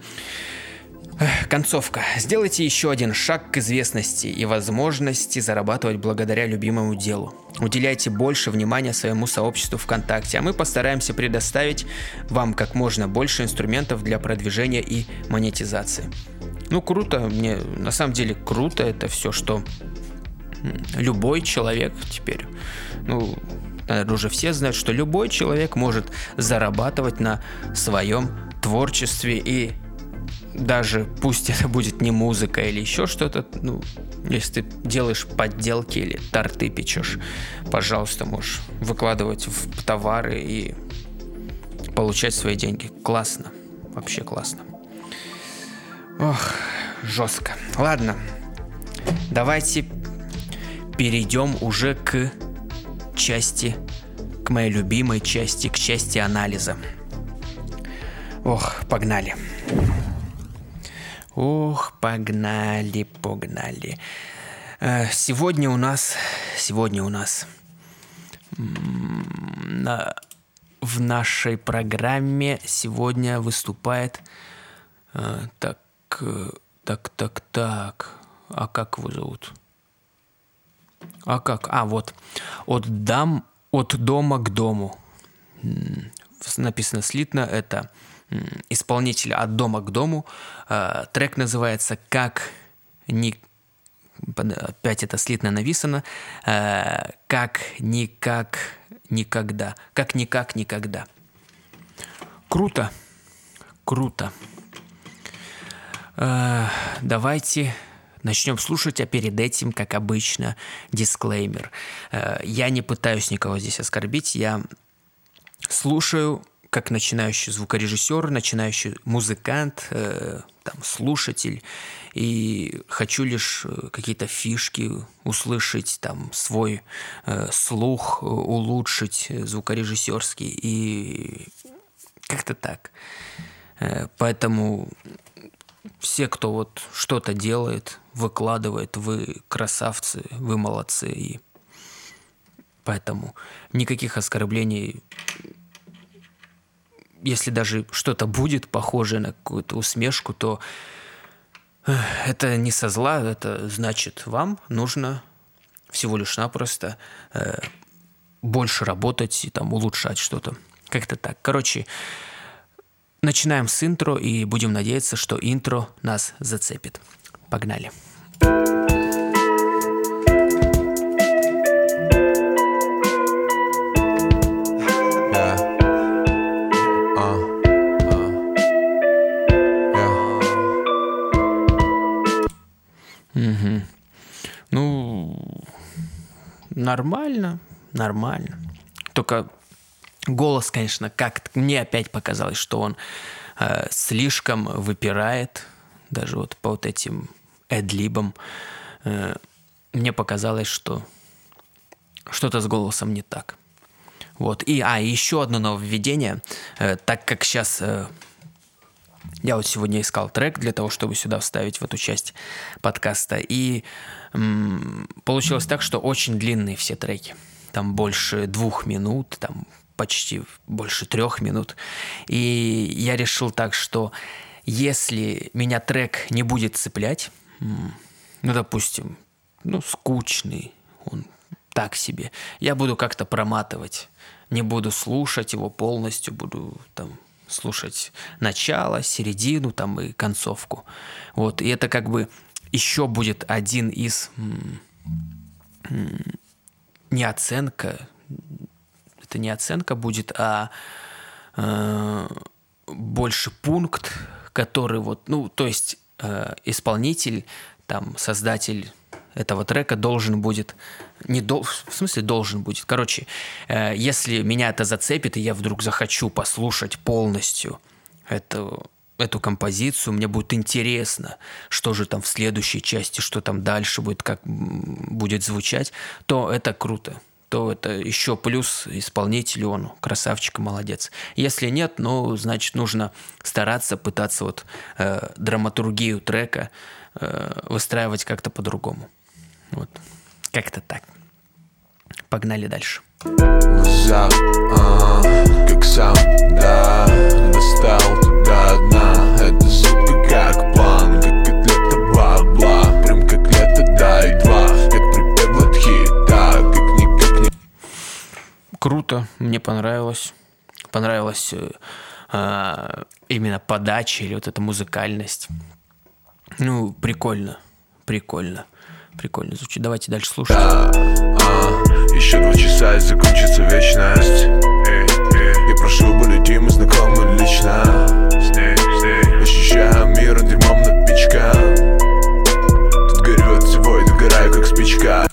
Концовка. Сделайте еще один шаг к известности и возможности зарабатывать благодаря любимому делу. Уделяйте больше внимания своему сообществу ВКонтакте, а мы постараемся предоставить вам как можно больше инструментов для продвижения и монетизации. Ну, круто, мне на самом деле круто это все, что любой человек теперь, ну, наверное, уже все знают, что любой человек может зарабатывать на своем творчестве и даже пусть это будет не музыка или еще что-то, ну, если ты делаешь подделки или торты печешь, пожалуйста, можешь выкладывать в товары и получать свои деньги. Классно. Вообще классно. Ох, жестко. Ладно, давайте перейдем уже к части, к моей любимой части, к части анализа. Ох, погнали. Ох, погнали, погнали. Э, сегодня у нас, сегодня у нас На, в нашей программе сегодня выступает... Э, так, э, так, так, так. А как его зовут? А как? А, вот. От, дам, от дома к дому. Написано слитно. Это исполнитель от дома к дому. Э, трек называется «Как не...» Опять это слитно написано. Э, «Как никак никогда». «Как никак никогда». Круто. Круто. Э, давайте начнем слушать, а перед этим, как обычно, дисклеймер. Я не пытаюсь никого здесь оскорбить, я слушаю как начинающий звукорежиссер, начинающий музыкант, э, там, слушатель, и хочу лишь э, какие-то фишки услышать, там, свой э, слух улучшить звукорежиссерский, и как-то так. Э, поэтому все, кто вот что-то делает, выкладывает, вы красавцы, вы молодцы, и поэтому никаких оскорблений если даже что-то будет похожее на какую-то усмешку, то это не со зла, это значит, вам нужно всего лишь напросто э, больше работать и там улучшать что-то. Как-то так. Короче, начинаем с интро и будем надеяться, что интро нас зацепит. Погнали. Нормально, нормально. Только голос, конечно, как мне опять показалось, что он э, слишком выпирает, даже вот по вот этим эдлибам. Э, мне показалось, что что-то с голосом не так. Вот. И, а, еще одно нововведение. Э, так как сейчас э, я вот сегодня искал трек для того, чтобы сюда вставить в эту часть подкаста. И м- получилось так, что очень длинные все треки. Там больше двух минут, там почти больше трех минут. И я решил так, что если меня трек не будет цеплять, ну, допустим, ну, скучный, он так себе, я буду как-то проматывать, не буду слушать его полностью, буду там слушать начало, середину там и концовку. Вот, и это как бы еще будет один из не оценка, это не оценка будет, а э, больше пункт, который вот, ну, то есть э, исполнитель, там, создатель этого трека должен будет, не дол, в смысле должен будет, короче, э, если меня это зацепит, и я вдруг захочу послушать полностью эту, эту композицию, мне будет интересно, что же там в следующей части, что там дальше будет, как будет звучать, то это круто то это еще плюс исполнителю, он красавчик, молодец. Если нет, ну, значит, нужно стараться, пытаться вот э, драматургию трека э, выстраивать как-то по-другому. Вот. Как-то так. Погнали дальше. А, как сам, да, достал туда дна Круто, мне понравилось. Понравилась э, э, именно подача или вот эта музыкальность. Ну, прикольно, прикольно. Прикольно звучит. Давайте дальше слушать. А, а, еще два часа и закончится вечность. И прошу, полетим мы знакомы лично. Ощущаю мир дерьмом напичка. Тут горю от всего и догораю, как спичка.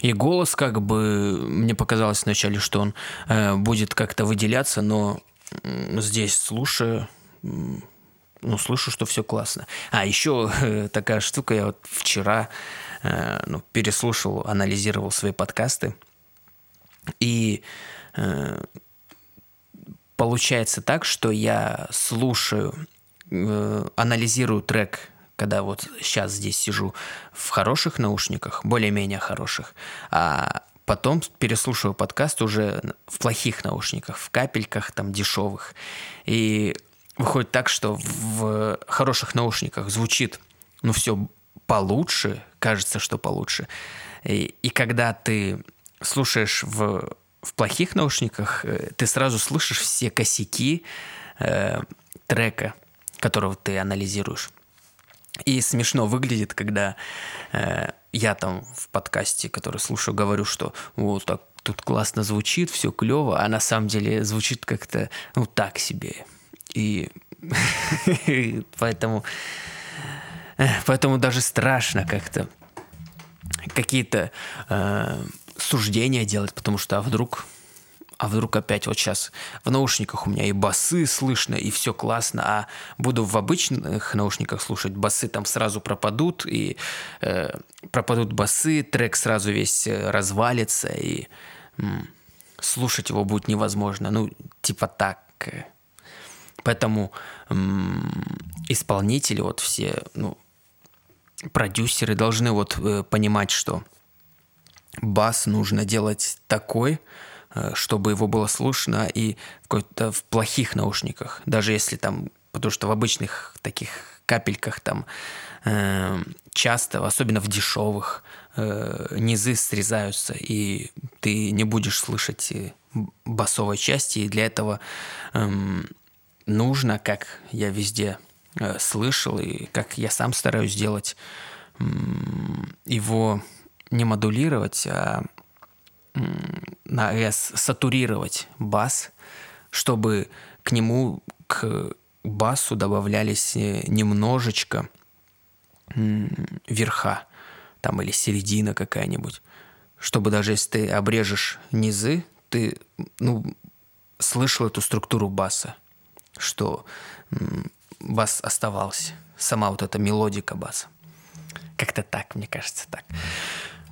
И голос, как бы, мне показалось вначале, что он э, будет как-то выделяться, но здесь, слушая, ну, слышу, что все классно. А, еще э, такая штука, я вот вчера э, ну, переслушал, анализировал свои подкасты, и э, получается так, что я слушаю, э, анализирую трек, когда вот сейчас здесь сижу в хороших наушниках, более-менее хороших, а потом переслушиваю подкаст уже в плохих наушниках, в капельках там дешевых. И выходит так, что в хороших наушниках звучит, ну, все получше, кажется, что получше. И, и когда ты слушаешь в, в плохих наушниках, э, ты сразу слышишь все косяки э, трека, которого ты анализируешь. И смешно выглядит, когда э, я там в подкасте, который слушаю, говорю, что вот так тут классно звучит, все клево, а на самом деле звучит как-то ну так себе. И поэтому поэтому даже страшно как-то какие-то э, суждения делать, потому что а вдруг а вдруг опять вот сейчас в наушниках у меня и басы слышно, и все классно, а буду в обычных наушниках слушать, басы там сразу пропадут, и э, пропадут басы, трек сразу весь э, развалится, и м, слушать его будет невозможно. Ну, типа так. Поэтому м, исполнители, вот все, ну, продюсеры должны вот э, понимать, что бас нужно делать такой, Э, чтобы его было слышно и в, в плохих наушниках, даже если там, потому что в обычных таких капельках там э, часто, особенно в дешевых, э, низы срезаются, и ты не будешь слышать э, басовой части, и для этого э, нужно, как я везде э, слышал, и как я сам стараюсь делать, э, его не модулировать, а на S сатурировать бас, чтобы к нему, к басу добавлялись э, немножечко верха, там или середина какая-нибудь, чтобы даже если ты обрежешь низы, ты ну, слышал эту структуру баса, что бас оставался, сама вот эта мелодика баса. Как-то так, мне кажется, так.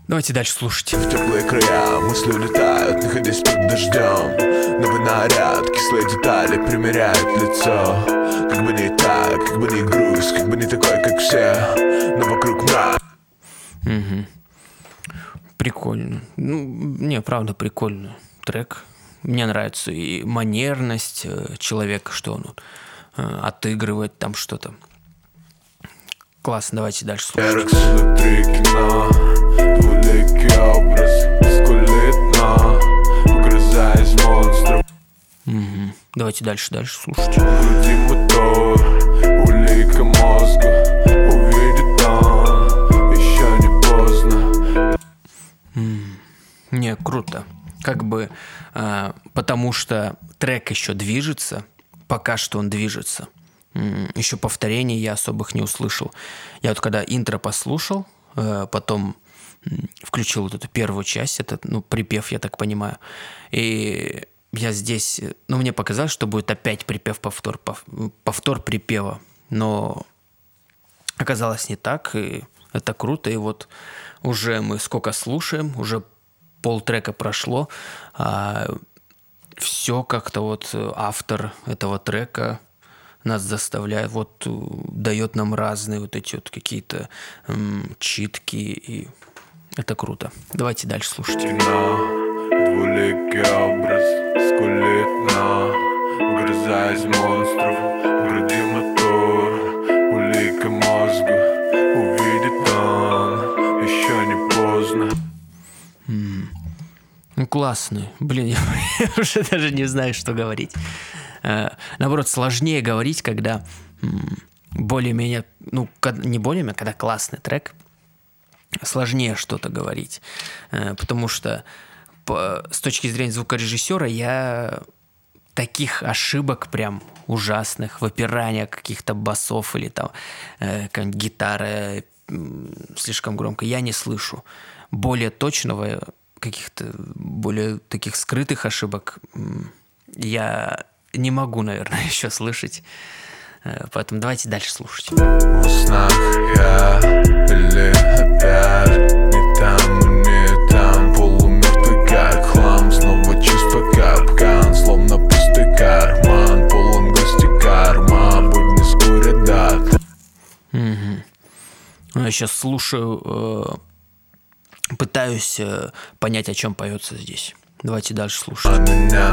Давайте дальше слушать. В теплые края мысли улетают, находясь под дождем Новый наряд, кислые детали примеряют лицо Как бы не так, как бы не грусть, как бы не такой, как все Но вокруг мрак угу. Прикольно. Ну, не, правда, прикольно. Трек. Мне нравится и манерность э, человека, что он э, отыгрывает там что-то. Классно, давайте дальше слушать. Угу. Давайте дальше, дальше слушать. Груди мотор, улика мозга Увидит он, еще не поздно. Не, круто. Как бы, э, потому что трек еще движется Пока что он движется еще повторений я особых не услышал. Я вот когда интро послушал, э, потом включил вот эту первую часть, этот, ну, припев, я так понимаю. И я здесь, ну, мне показалось, что будет опять припев, повтор, припева. Но оказалось не так, и это круто. И вот уже мы сколько слушаем, уже полтрека прошло, а все как-то вот автор этого трека нас заставляет, вот дает нам разные вот эти вот какие-то м, читки и это круто. Давайте дальше слушать. Двуликий образ скулит на Угрызая из монстров В груди мотор Улика мозга Увидит он Еще не поздно м Ну, классный. Блин, я, я уже даже не знаю, что говорить. Э, наоборот, сложнее говорить, когда более-менее, ну, не более-менее, когда классный трек, сложнее что-то говорить, э, потому что по, с точки зрения звукорежиссера я таких ошибок прям ужасных, выпирания каких-то басов или там э, гитара э, слишком громко, я не слышу. Более точного, каких-то более таких скрытых ошибок я не могу, наверное, еще слышать. Э, поэтому давайте дальше слушать. В снах я или опять не там, не там Полумертвый как хлам, снова чувство капкан Словно пустый карман, полон гости карма скурят дат угу. Я сейчас слушаю э, пытаюсь э, понять, о чем поется здесь. Давайте дальше слушать. меня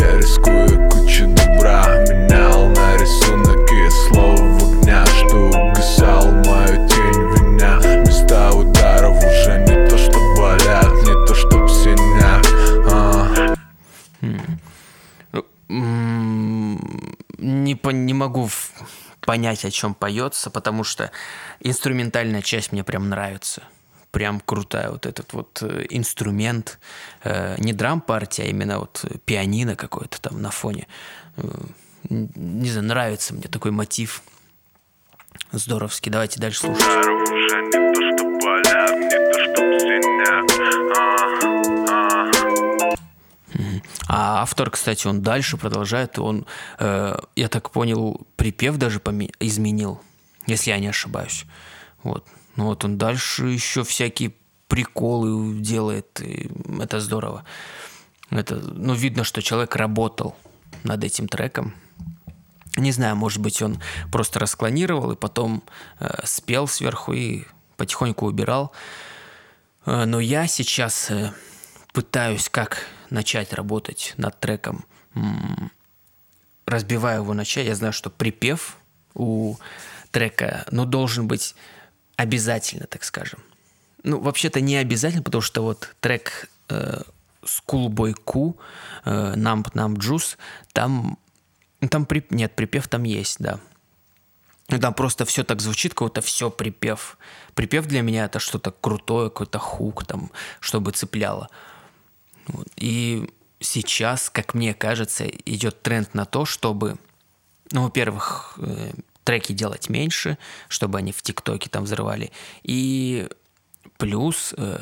Я рискую кучу добра Менял на рисунок и слово в огня Что угасал мою тень виня Места ударов уже не то что болят Не то что в синях а. Не, по, не могу понять, о чем поется, потому что инструментальная часть мне прям нравится. Прям крутая вот этот вот э, инструмент. Э, не драм-партия, а именно вот пианино какое-то там на фоне. Э, не знаю, нравится мне такой мотив. Здоровский. Давайте дальше слушать. Синях а. А автор, кстати, он дальше продолжает. Он, э, я так понял, припев даже изменил, если я не ошибаюсь. Вот. Ну вот он дальше еще всякие приколы делает. и это здорово. Это, ну, видно, что человек работал над этим треком. Не знаю, может быть, он просто расклонировал и потом э, спел сверху и потихоньку убирал. Э, Но я сейчас э, пытаюсь как начать работать над треком. М, Разбиваю его на части. Я знаю, что припев у трека, ну, должен быть обязательно, так скажем. Ну, вообще-то не обязательно, потому что вот трек э, Schoolboy Q, э, Numb Numb Juice, там, ну, там при- нет, припев там есть, да. Ну, Там просто все так звучит, как будто все припев. Припев для меня это что-то крутое, какой-то хук, там, чтобы цепляло. И сейчас, как мне кажется, идет тренд на то, чтобы, ну, во-первых, э, треки делать меньше, чтобы они в ТикТоке там взрывали, и плюс э,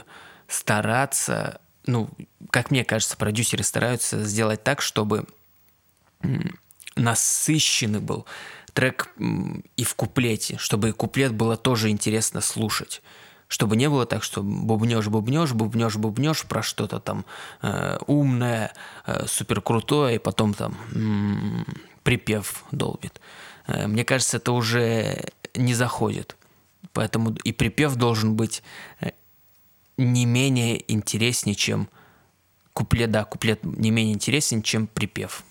стараться, ну, как мне кажется, продюсеры стараются сделать так, чтобы насыщенный был трек и в куплете, чтобы и куплет было тоже интересно слушать. Чтобы не было так, что бубнешь, бубнешь, бубнешь, бубнешь про что-то там э, умное, э, супер крутое, и потом там м, припев долбит. Э, мне кажется, это уже не заходит. Поэтому и припев должен быть э, не менее интереснее, чем куплет. Да, куплет не менее интереснее, чем припев.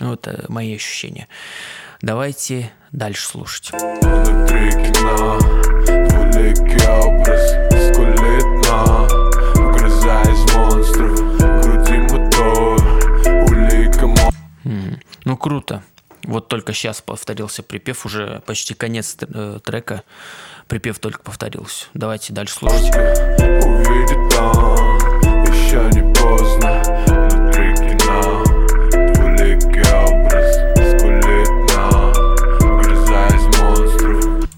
Вот э, мои ощущения. Давайте дальше слушать. Вот только сейчас повторился припев, уже почти конец э, трека. Припев только повторился. Давайте дальше слушать. Увидит он Еще не поздно Внутри кино Двуликий образ Скулитно Угрызая из монстров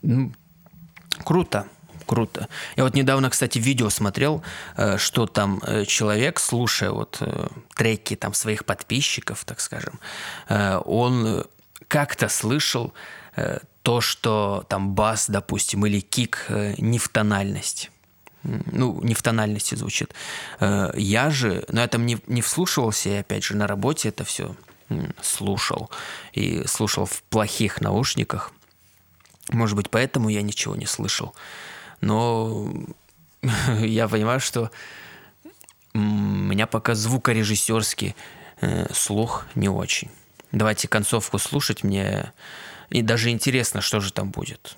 Ну, круто, круто. Я вот недавно, кстати, видео смотрел, э, что там э, человек, слушая вот э, треки там своих подписчиков, так скажем, он как-то слышал то, что там бас, допустим, или кик не в тональность. Ну, не в тональности звучит. Я же, но я там не, не вслушивался, и опять же на работе это все слушал. И слушал в плохих наушниках. Может быть, поэтому я ничего не слышал. Но я понимаю, что у меня пока звукорежиссерский э, слух не очень. Давайте концовку слушать мне. И даже интересно, что же там будет.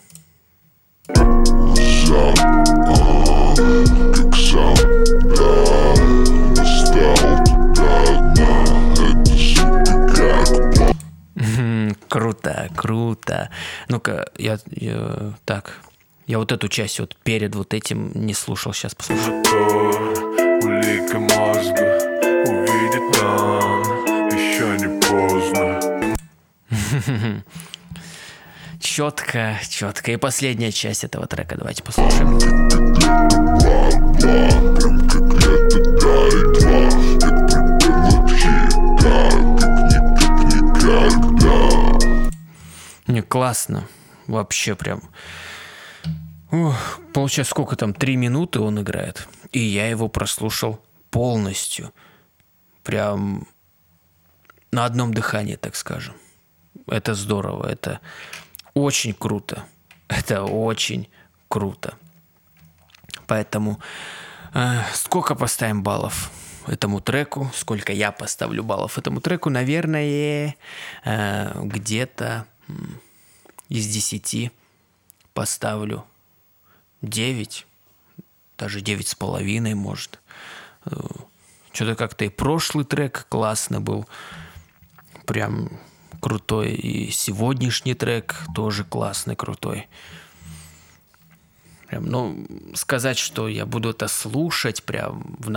Мгм, Круто, круто. Ну-ка, я, я- так. Я вот эту часть вот перед вот этим не слушал. Сейчас послушаю. Мотор Улика мозга Увидит он Еще не поздно Четко, четко. И последняя часть этого трека. Давайте послушаем. Не, классно. Вообще прям. Ух, получается, сколько там? Три минуты он играет. И я его прослушал полностью. Прям на одном дыхании, так скажем. Это здорово. Это очень круто. Это очень круто. Поэтому э, сколько поставим баллов этому треку? Сколько я поставлю баллов этому треку? Наверное, э, где-то из 10 поставлю 9, даже 9 с половиной, может. Э, Что-то как-то и прошлый трек классно был. Прям крутой. И сегодняшний трек тоже классный, крутой. Прям, ну, сказать, что я буду это слушать, прям, в,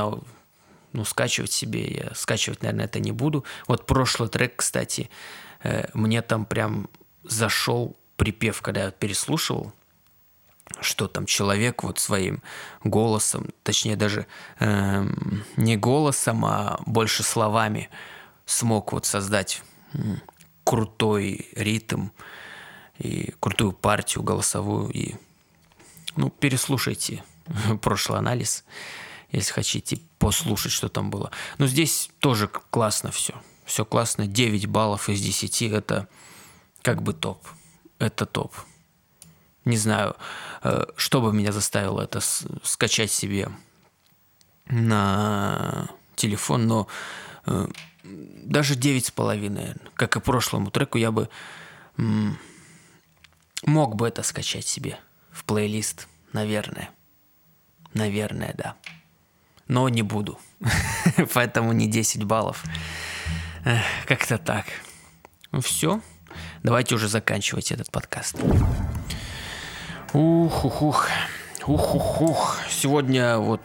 ну, скачивать себе, я скачивать, наверное, это не буду. Вот прошлый трек, кстати, э, мне там прям зашел припев, когда я переслушивал, что там человек вот своим голосом, точнее даже э, не голосом, а больше словами смог вот создать крутой ритм и крутую партию голосовую. И, ну, переслушайте прошлый анализ, если хотите послушать, что там было. Но здесь тоже классно все. Все классно. 9 баллов из 10 это как бы топ. Это топ. Не знаю, э, что бы меня заставило это скачать себе на телефон, но э, даже 9,5, как и прошлому треку, я бы мог бы это скачать себе в плейлист, наверное. Наверное, да. Но не буду. Поэтому не 10 баллов. Как-то так. Ну все. Давайте уже заканчивать этот подкаст. Ух, ух, ух. Ух, ух, ух. Сегодня вот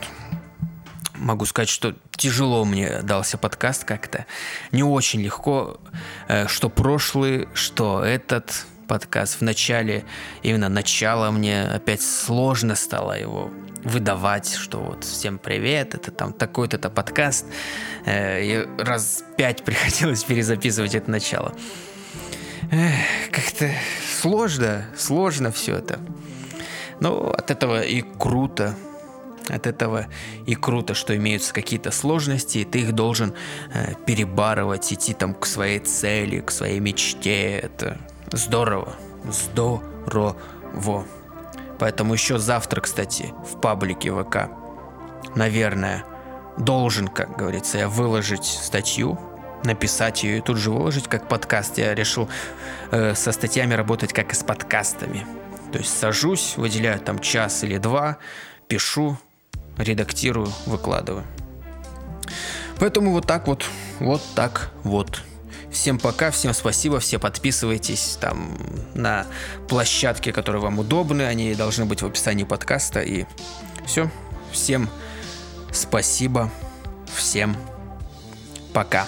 могу сказать, что тяжело мне дался подкаст как-то. Не очень легко, э, что прошлый, что этот подкаст. В начале, именно начало мне опять сложно стало его выдавать, что вот всем привет, это там такой-то это подкаст. Э, и раз пять приходилось перезаписывать это начало. Как-то сложно, сложно все это. Но от этого и круто. От этого и круто, что имеются какие-то сложности, и ты их должен э, перебарывать, идти там к своей цели, к своей мечте. Это здорово. Здорово. Поэтому еще завтра, кстати, в паблике ВК, наверное, должен, как говорится, я выложить статью, написать ее и тут же выложить как подкаст. Я решил э, со статьями работать как и с подкастами. То есть сажусь, выделяю там час или два, пишу, редактирую, выкладываю. Поэтому вот так вот, вот так вот. Всем пока, всем спасибо, все подписывайтесь там на площадки, которые вам удобны, они должны быть в описании подкаста. И все, всем спасибо, всем пока.